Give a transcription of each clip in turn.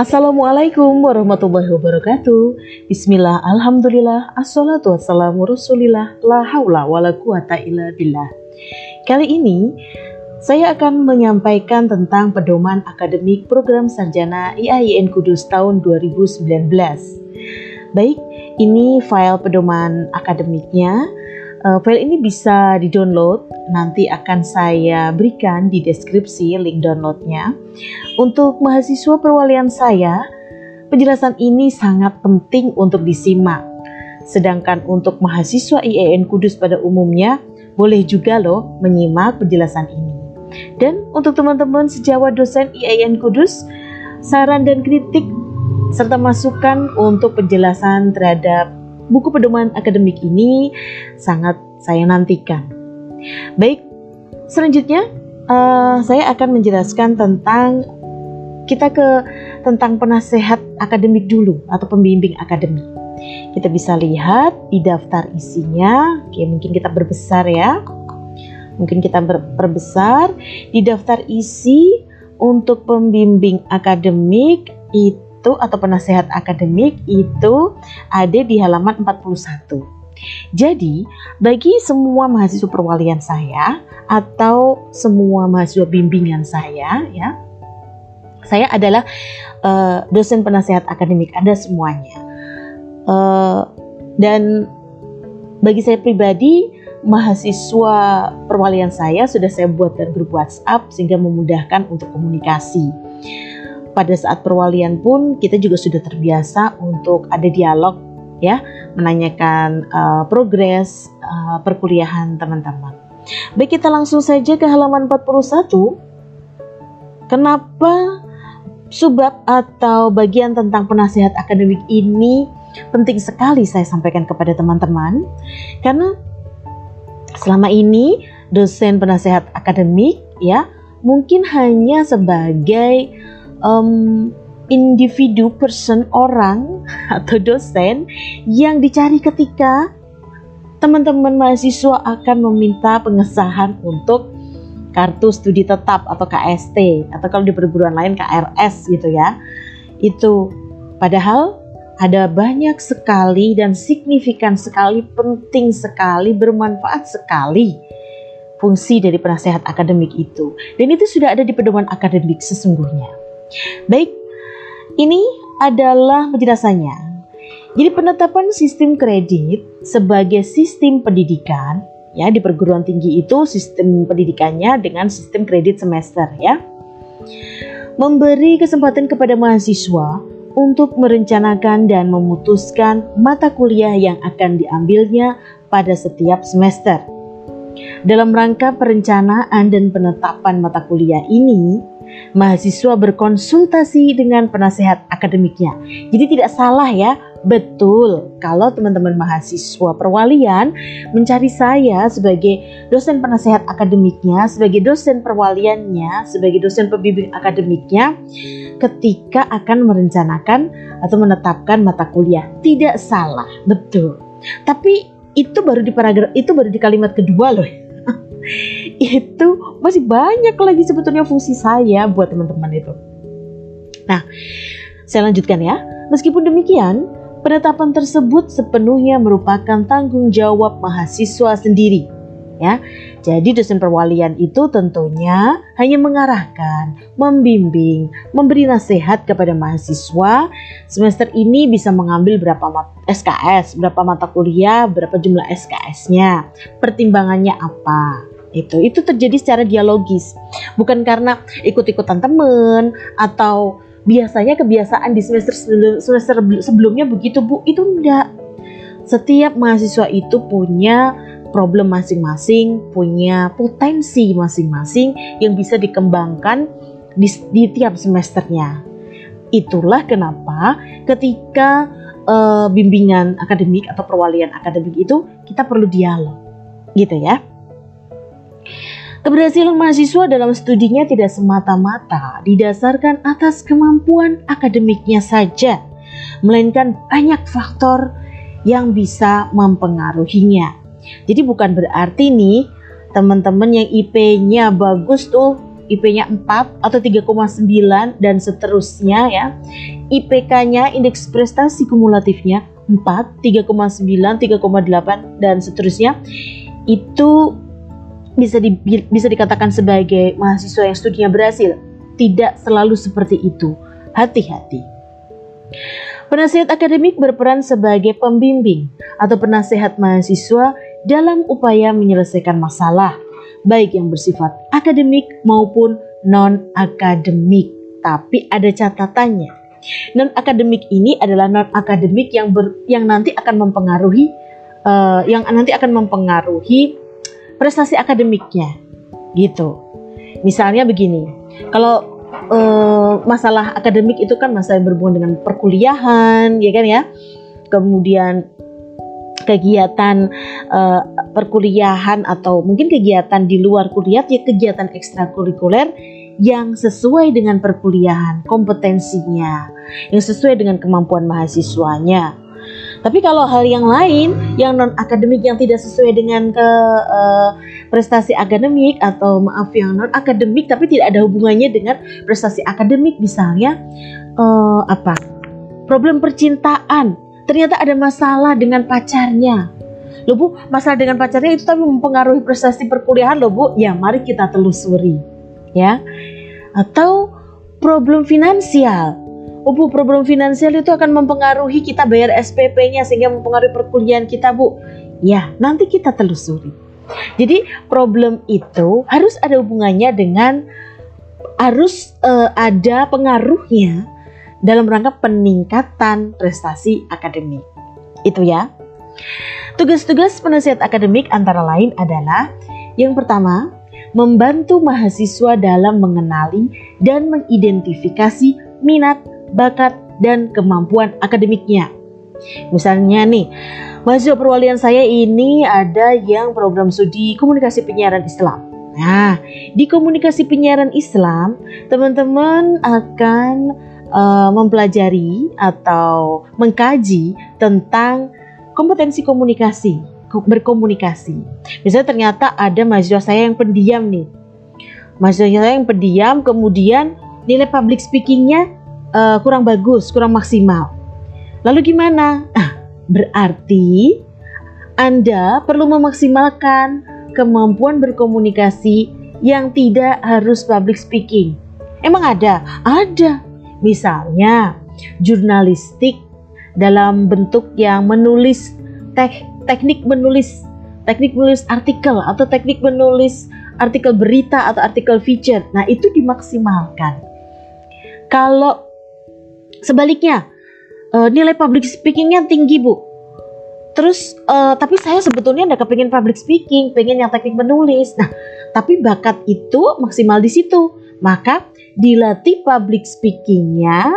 Assalamualaikum warahmatullahi wabarakatuh. Bismillah, Alhamdulillah, Assalatu wassalamu rasulillah La hawla wa la quwata illa billah. Kali ini saya akan menyampaikan tentang pedoman akademik program sarjana IAIN Kudus tahun 2019 Baik, ini file pedoman akademiknya Uh, file ini bisa di-download, nanti akan saya berikan di deskripsi link downloadnya. Untuk mahasiswa perwalian saya, penjelasan ini sangat penting untuk disimak. Sedangkan untuk mahasiswa IAIN Kudus pada umumnya, boleh juga loh menyimak penjelasan ini. Dan untuk teman-teman sejawat dosen IAIN Kudus, saran dan kritik serta masukan untuk penjelasan terhadap buku pedoman akademik ini sangat saya nantikan. Baik, selanjutnya uh, saya akan menjelaskan tentang kita ke tentang penasehat akademik dulu atau pembimbing akademik. Kita bisa lihat di daftar isinya. Oke, mungkin kita berbesar ya. Mungkin kita ber perbesar di daftar isi untuk pembimbing akademik itu itu atau penasehat akademik itu ada di halaman 41. Jadi, bagi semua mahasiswa perwalian saya atau semua mahasiswa bimbingan saya ya, saya adalah uh, dosen penasehat akademik Anda semuanya. Uh, dan bagi saya pribadi, mahasiswa perwalian saya sudah saya buatkan grup WhatsApp sehingga memudahkan untuk komunikasi pada saat perwalian pun kita juga sudah terbiasa untuk ada dialog ya, menanyakan uh, progres uh, perkuliahan teman-teman. Baik kita langsung saja ke halaman 41. Kenapa subbab atau bagian tentang penasihat akademik ini penting sekali saya sampaikan kepada teman-teman? Karena selama ini dosen penasehat akademik ya mungkin hanya sebagai um, individu person orang atau dosen yang dicari ketika teman-teman mahasiswa akan meminta pengesahan untuk kartu studi tetap atau KST atau kalau di perguruan lain KRS gitu ya. Itu padahal ada banyak sekali dan signifikan sekali, penting sekali, bermanfaat sekali fungsi dari penasehat akademik itu. Dan itu sudah ada di pedoman akademik sesungguhnya. Baik, ini adalah penjelasannya. Jadi penetapan sistem kredit sebagai sistem pendidikan ya di perguruan tinggi itu sistem pendidikannya dengan sistem kredit semester ya. Memberi kesempatan kepada mahasiswa untuk merencanakan dan memutuskan mata kuliah yang akan diambilnya pada setiap semester. Dalam rangka perencanaan dan penetapan mata kuliah ini, mahasiswa berkonsultasi dengan penasehat akademiknya. Jadi tidak salah ya, betul kalau teman-teman mahasiswa perwalian mencari saya sebagai dosen penasehat akademiknya, sebagai dosen perwaliannya, sebagai dosen pembimbing akademiknya ketika akan merencanakan atau menetapkan mata kuliah. Tidak salah, betul. Tapi itu baru di paragraf itu baru di kalimat kedua loh itu masih banyak lagi sebetulnya fungsi saya buat teman-teman itu. Nah, saya lanjutkan ya. Meskipun demikian, penetapan tersebut sepenuhnya merupakan tanggung jawab mahasiswa sendiri. Ya, jadi dosen perwalian itu tentunya hanya mengarahkan, membimbing, memberi nasihat kepada mahasiswa semester ini bisa mengambil berapa SKS, berapa mata kuliah, berapa jumlah SKS-nya, pertimbangannya apa itu itu terjadi secara dialogis. Bukan karena ikut-ikutan temen atau biasanya kebiasaan di semester semester sebelumnya begitu bu. Itu enggak. Setiap mahasiswa itu punya problem masing-masing punya potensi masing-masing yang bisa dikembangkan di, di tiap semesternya. Itulah kenapa ketika uh, bimbingan akademik atau perwalian akademik itu kita perlu dialog. Gitu ya Keberhasilan mahasiswa dalam studinya tidak semata-mata didasarkan atas kemampuan akademiknya saja, melainkan banyak faktor yang bisa mempengaruhinya. Jadi bukan berarti nih teman-teman yang IP-nya bagus tuh IP-nya 4 atau 3,9 dan seterusnya ya. IPK-nya indeks prestasi kumulatifnya 4, 3,9, 3,8 dan seterusnya. Itu bisa di, bisa dikatakan sebagai mahasiswa yang studinya berhasil. Tidak selalu seperti itu. Hati-hati. Penasihat akademik berperan sebagai pembimbing atau penasehat mahasiswa dalam upaya menyelesaikan masalah, baik yang bersifat akademik maupun non-akademik. Tapi ada catatannya. Non-akademik ini adalah non-akademik yang ber, yang nanti akan mempengaruhi uh, yang nanti akan mempengaruhi prestasi akademiknya. Gitu. Misalnya begini, kalau uh, masalah akademik itu kan masalah yang berhubungan dengan perkuliahan, ya kan ya. Kemudian kegiatan uh, perkuliahan atau mungkin kegiatan di luar kuliah ya kegiatan ekstrakurikuler yang sesuai dengan perkuliahan, kompetensinya, yang sesuai dengan kemampuan mahasiswanya. Tapi kalau hal yang lain yang non akademik yang tidak sesuai dengan ke uh, prestasi akademik atau maaf yang non akademik tapi tidak ada hubungannya dengan prestasi akademik misalnya uh, apa? Problem percintaan. Ternyata ada masalah dengan pacarnya. Loh Bu, masalah dengan pacarnya itu tapi mempengaruhi prestasi perkuliahan loh Bu. Ya, mari kita telusuri. Ya. Atau problem finansial Oh Bu, problem finansial itu akan mempengaruhi kita bayar SPP-nya sehingga mempengaruhi perkuliahan kita Bu. Ya, nanti kita telusuri. Jadi problem itu harus ada hubungannya dengan harus uh, ada pengaruhnya dalam rangka peningkatan prestasi akademik. Itu ya. Tugas-tugas penasihat akademik antara lain adalah yang pertama, membantu mahasiswa dalam mengenali dan mengidentifikasi minat bakat, dan kemampuan akademiknya. Misalnya nih, mahasiswa perwalian saya ini ada yang program studi komunikasi penyiaran Islam. Nah, di komunikasi penyiaran Islam, teman-teman akan uh, mempelajari atau mengkaji tentang kompetensi komunikasi, berkomunikasi. Misalnya ternyata ada mahasiswa saya yang pendiam nih. Mahasiswa saya yang pendiam, kemudian nilai public speakingnya uh, kurang bagus, kurang maksimal. Lalu gimana? Nah, berarti Anda perlu memaksimalkan kemampuan berkomunikasi yang tidak harus public speaking. Emang ada? Ada. Misalnya, jurnalistik dalam bentuk yang menulis tek, teknik menulis teknik menulis artikel atau teknik menulis artikel berita atau artikel feature. Nah, itu dimaksimalkan. Kalau Sebaliknya, uh, nilai public speakingnya tinggi bu. Terus, uh, tapi saya sebetulnya nggak kepingin public speaking, pengen yang teknik menulis. Nah, tapi bakat itu maksimal di situ. Maka dilatih public speakingnya,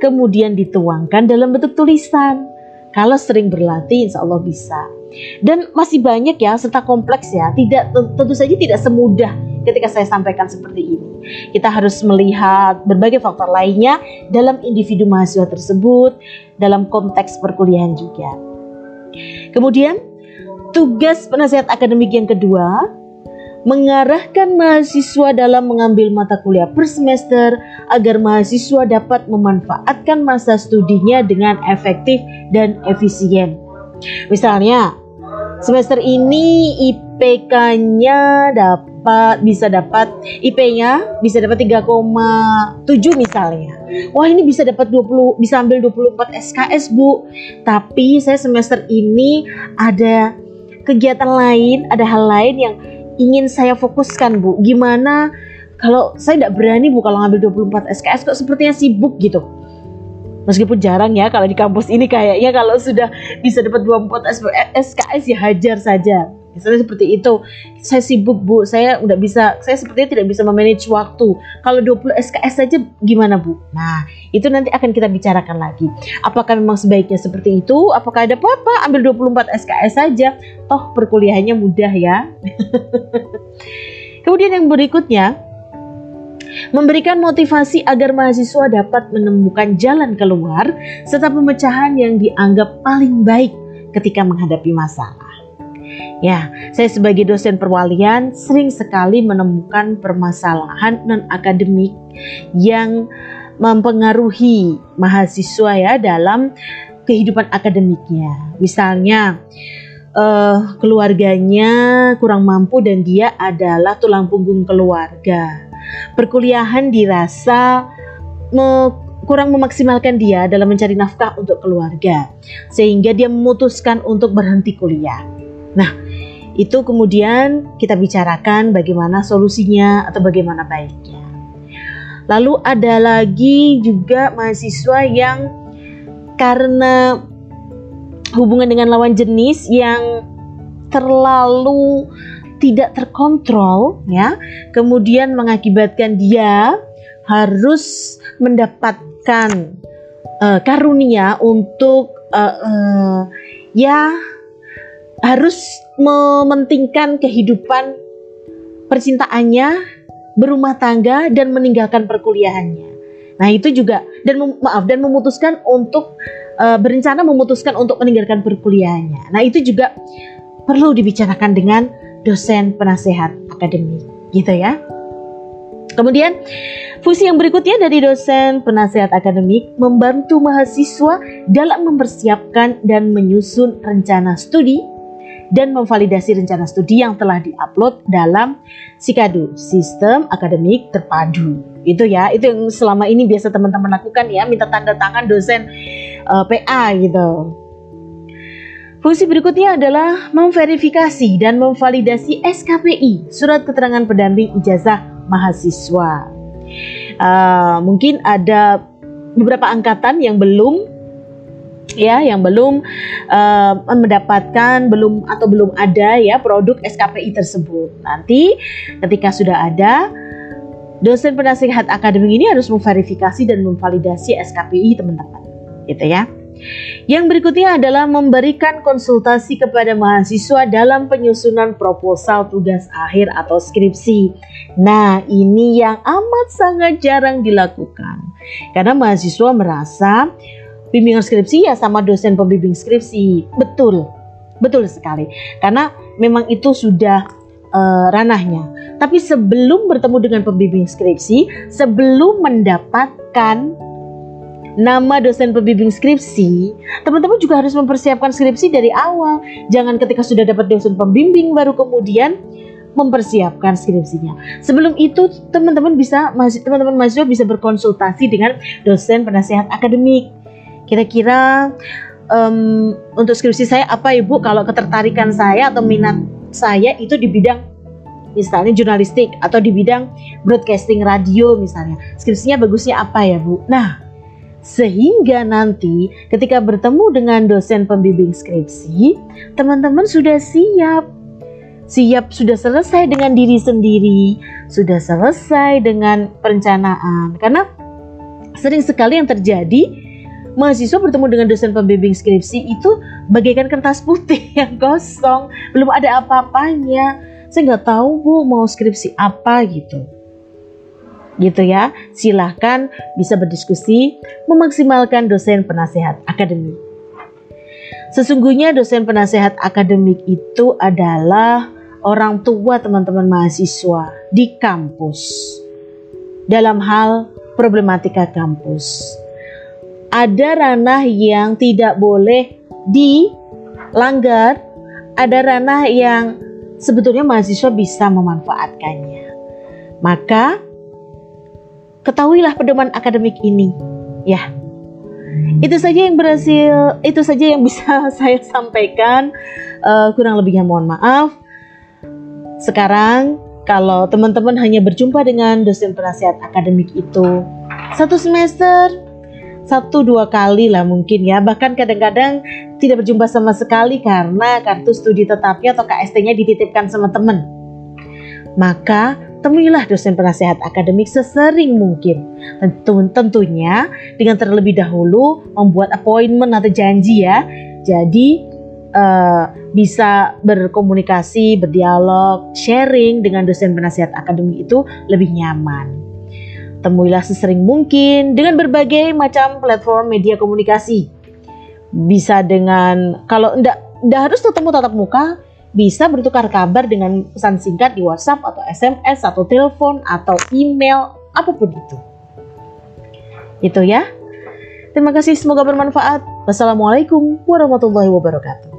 kemudian dituangkan dalam bentuk tulisan. Kalau sering berlatih, insya Allah bisa. Dan masih banyak ya, serta kompleks ya. Tidak tentu saja tidak semudah ketika saya sampaikan seperti ini. Kita harus melihat berbagai faktor lainnya dalam individu mahasiswa tersebut, dalam konteks perkuliahan juga. Kemudian, tugas penasihat akademik yang kedua mengarahkan mahasiswa dalam mengambil mata kuliah per semester agar mahasiswa dapat memanfaatkan masa studinya dengan efektif dan efisien. Misalnya, semester ini IPK-nya dapat bisa dapat IP-nya bisa dapat 3,7 misalnya. Wah, ini bisa dapat 20 bisa ambil 24 SKS, Bu. Tapi saya semester ini ada kegiatan lain, ada hal lain yang ingin saya fokuskan, Bu. Gimana kalau saya tidak berani Bu kalau ngambil 24 SKS kok sepertinya sibuk gitu. Meskipun jarang ya kalau di kampus ini kayaknya kalau sudah bisa dapat 24 SKS ya hajar saja. Misalnya seperti itu. Saya sibuk bu. Saya udah bisa saya sepertinya tidak bisa memanage waktu. Kalau 20 SKS saja gimana bu? Nah itu nanti akan kita bicarakan lagi. Apakah memang sebaiknya seperti itu? Apakah ada apa-apa? Ambil 24 SKS saja. Toh perkuliahannya mudah ya. Kemudian yang berikutnya memberikan motivasi agar mahasiswa dapat menemukan jalan keluar serta pemecahan yang dianggap paling baik ketika menghadapi masalah. Ya, saya sebagai dosen perwalian sering sekali menemukan permasalahan non akademik yang mempengaruhi mahasiswa ya dalam kehidupan akademiknya. Misalnya uh, keluarganya kurang mampu dan dia adalah tulang punggung keluarga. Perkuliahan dirasa me kurang memaksimalkan dia dalam mencari nafkah untuk keluarga, sehingga dia memutuskan untuk berhenti kuliah. Nah, itu kemudian kita bicarakan bagaimana solusinya atau bagaimana baiknya. Lalu ada lagi juga mahasiswa yang karena hubungan dengan lawan jenis yang terlalu tidak terkontrol ya, kemudian mengakibatkan dia harus mendapatkan uh, karunia untuk uh, uh, ya harus mementingkan kehidupan percintaannya, berumah tangga dan meninggalkan perkuliahannya. Nah, itu juga dan maaf dan memutuskan untuk uh, berencana memutuskan untuk meninggalkan perkuliahannya. Nah, itu juga perlu dibicarakan dengan dosen penasehat akademik, gitu ya. Kemudian fungsi yang berikutnya dari dosen penasehat akademik membantu mahasiswa dalam mempersiapkan dan menyusun rencana studi dan memvalidasi rencana studi yang telah diupload dalam Sikadu, Sistem Akademik Terpadu. Itu ya, itu yang selama ini biasa teman-teman lakukan ya, minta tanda tangan dosen uh, eh, PA gitu. Fungsi berikutnya adalah memverifikasi dan memvalidasi SKPI, Surat Keterangan Pendamping Ijazah mahasiswa. Uh, mungkin ada beberapa angkatan yang belum ya yang belum uh, mendapatkan belum atau belum ada ya produk SKPI tersebut. Nanti ketika sudah ada dosen penasihat akademik ini harus memverifikasi dan memvalidasi SKPI teman-teman. Gitu ya. Yang berikutnya adalah memberikan konsultasi kepada mahasiswa dalam penyusunan proposal tugas akhir atau skripsi. Nah, ini yang amat sangat jarang dilakukan. Karena mahasiswa merasa bimbingan skripsi ya sama dosen pembimbing skripsi. Betul. Betul sekali. Karena memang itu sudah uh, ranahnya. Tapi sebelum bertemu dengan pembimbing skripsi, sebelum mendapatkan nama dosen pembimbing skripsi, teman-teman juga harus mempersiapkan skripsi dari awal. Jangan ketika sudah dapat dosen pembimbing baru kemudian mempersiapkan skripsinya. Sebelum itu teman-teman bisa teman-teman mahasiswa bisa berkonsultasi dengan dosen penasehat akademik. Kira-kira um, untuk skripsi saya apa ibu kalau ketertarikan saya atau minat saya itu di bidang misalnya jurnalistik atau di bidang broadcasting radio misalnya. Skripsinya bagusnya apa ya bu? Nah sehingga nanti ketika bertemu dengan dosen pembimbing skripsi, teman-teman sudah siap. Siap sudah selesai dengan diri sendiri, sudah selesai dengan perencanaan. Karena sering sekali yang terjadi mahasiswa bertemu dengan dosen pembimbing skripsi itu bagaikan kertas putih yang kosong, belum ada apa-apanya. Saya nggak tahu bu mau skripsi apa gitu gitu ya. Silahkan bisa berdiskusi, memaksimalkan dosen penasehat akademik. Sesungguhnya dosen penasehat akademik itu adalah orang tua teman-teman mahasiswa di kampus dalam hal problematika kampus. Ada ranah yang tidak boleh dilanggar, ada ranah yang sebetulnya mahasiswa bisa memanfaatkannya. Maka Ketahuilah pedoman akademik ini. Ya. Itu saja yang berhasil, itu saja yang bisa saya sampaikan. Uh, kurang lebihnya mohon maaf. Sekarang kalau teman-teman hanya berjumpa dengan dosen penasihat akademik itu satu semester satu dua kali lah mungkin ya bahkan kadang-kadang tidak berjumpa sama sekali karena kartu studi tetapnya atau KST-nya dititipkan sama teman maka temuilah dosen penasehat akademik sesering mungkin. Tentu, tentunya dengan terlebih dahulu membuat appointment atau janji ya. Jadi uh, bisa berkomunikasi, berdialog, sharing dengan dosen penasehat akademik itu lebih nyaman. Temuilah sesering mungkin dengan berbagai macam platform media komunikasi. Bisa dengan kalau enggak harus ketemu tatap muka, bisa bertukar kabar dengan pesan singkat di WhatsApp atau SMS atau telepon atau email apa pun itu. Itu ya. Terima kasih semoga bermanfaat. Wassalamualaikum warahmatullahi wabarakatuh.